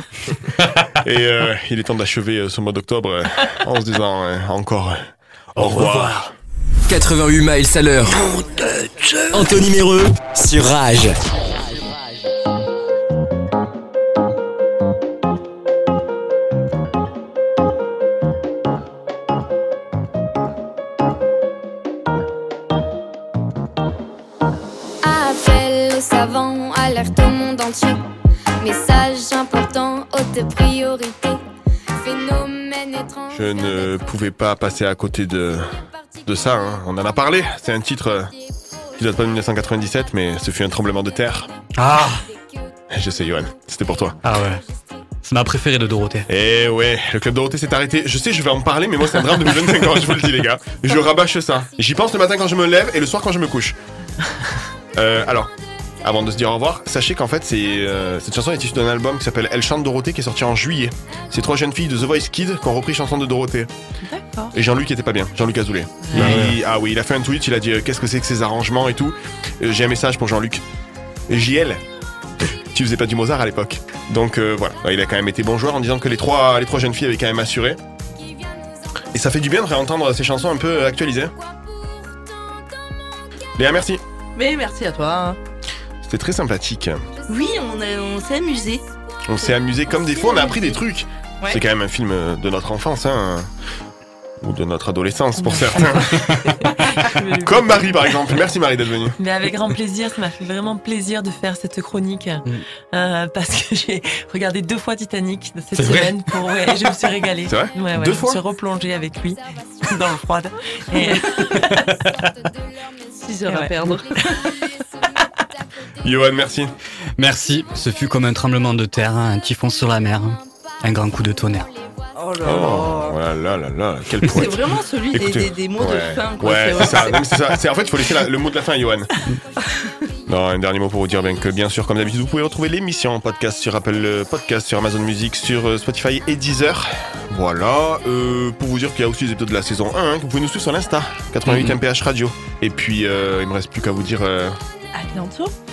S1: et euh, il est temps d'achever euh, ce mois d'octobre euh, en se disant euh, encore euh, au revoir.
S3: 88 miles à l'heure. Anthony Méreux sur Rage.
S19: Appel aux savants, alerte au monde entier. Message important, haute priorité.
S1: Je ne pouvais pas passer à côté de, de ça, hein. on en a parlé. C'est un titre euh, qui date pas de 1997, mais ce fut un tremblement de terre.
S10: Ah
S1: Je sais, Johan, c'était pour toi.
S10: Ah ouais. C'est ma préférée de Dorothée.
S1: Eh ouais, le club Dorothée s'est arrêté. Je sais, je vais en parler, mais moi c'est un drame de mes 25 ans, je vous le dis les gars. Je rabâche ça. J'y pense le matin quand je me lève et le soir quand je me couche. Euh, alors, avant de se dire au revoir, sachez qu'en fait c'est euh, cette chanson est issue d'un album qui s'appelle Elle chante Dorothée qui est sorti en juillet. C'est trois jeunes filles de The Voice Kids qui ont repris chanson de Dorothée.
S12: D'accord.
S1: Et Jean-Luc était pas bien, Jean-Luc Azoulay. Il- Ah oui, il a fait un tweet, il a dit euh, qu'est-ce que c'est que ces arrangements et tout. Euh, J'ai un message pour Jean-Luc. JL, tu faisais pas du Mozart à l'époque. Donc euh, voilà, il a quand même été bon joueur en disant que les trois, les trois jeunes filles avaient quand même assuré. Et ça fait du bien de réentendre ces chansons un peu actualisées. Léa, merci.
S11: Mais merci à toi.
S1: C'était très sympathique.
S11: Oui, on, a- on s'est amusé.
S1: On s'est amusé comme des fois, on a appris des trucs.
S11: Ouais.
S1: C'est quand même un film de notre enfance. Hein. Ou de notre adolescence pour certains. Comme Marie par exemple. Merci Marie d'être venue.
S12: Mais avec grand plaisir, ça m'a fait vraiment plaisir de faire cette chronique euh, parce que j'ai regardé deux fois Titanic cette
S1: C'est vrai
S12: semaine. Pour, ouais, et je me suis régalée.
S1: C'est vrai
S12: ouais, ouais,
S1: Deux
S12: je
S1: fois
S12: me suis replongée avec lui dans le froid. Et...
S11: 6 heures à perdre.
S1: Johan, merci.
S26: Merci. Ce fut comme un tremblement de terre, un typhon sur la mer, un grand coup de tonnerre.
S11: Oh là
S1: Oh là là là là, quel
S11: C'est
S1: poète.
S11: vraiment celui des,
S1: Écoutez,
S11: des- des mots
S1: ouais.
S11: de fin. Quoi.
S1: Ouais,
S11: C'est-
S1: c'est ça. Non, mais c'est ça. C'est- En fait, il faut laisser la- le mot de la fin à Johan. Non, un dernier mot pour vous dire bien que, bien sûr, comme d'habitude, vous pouvez retrouver l'émission en podcast sur Apple euh, Podcast, sur Amazon Music, sur euh, Spotify et Deezer. Voilà. Euh, pour vous dire qu'il y a aussi des épisodes de la saison 1 hein, que vous pouvez nous suivre sur l'Insta, 88
S26: Mhm.
S1: MPH Radio. Et puis, euh, il me reste plus qu'à vous dire euh,
S11: À bientôt.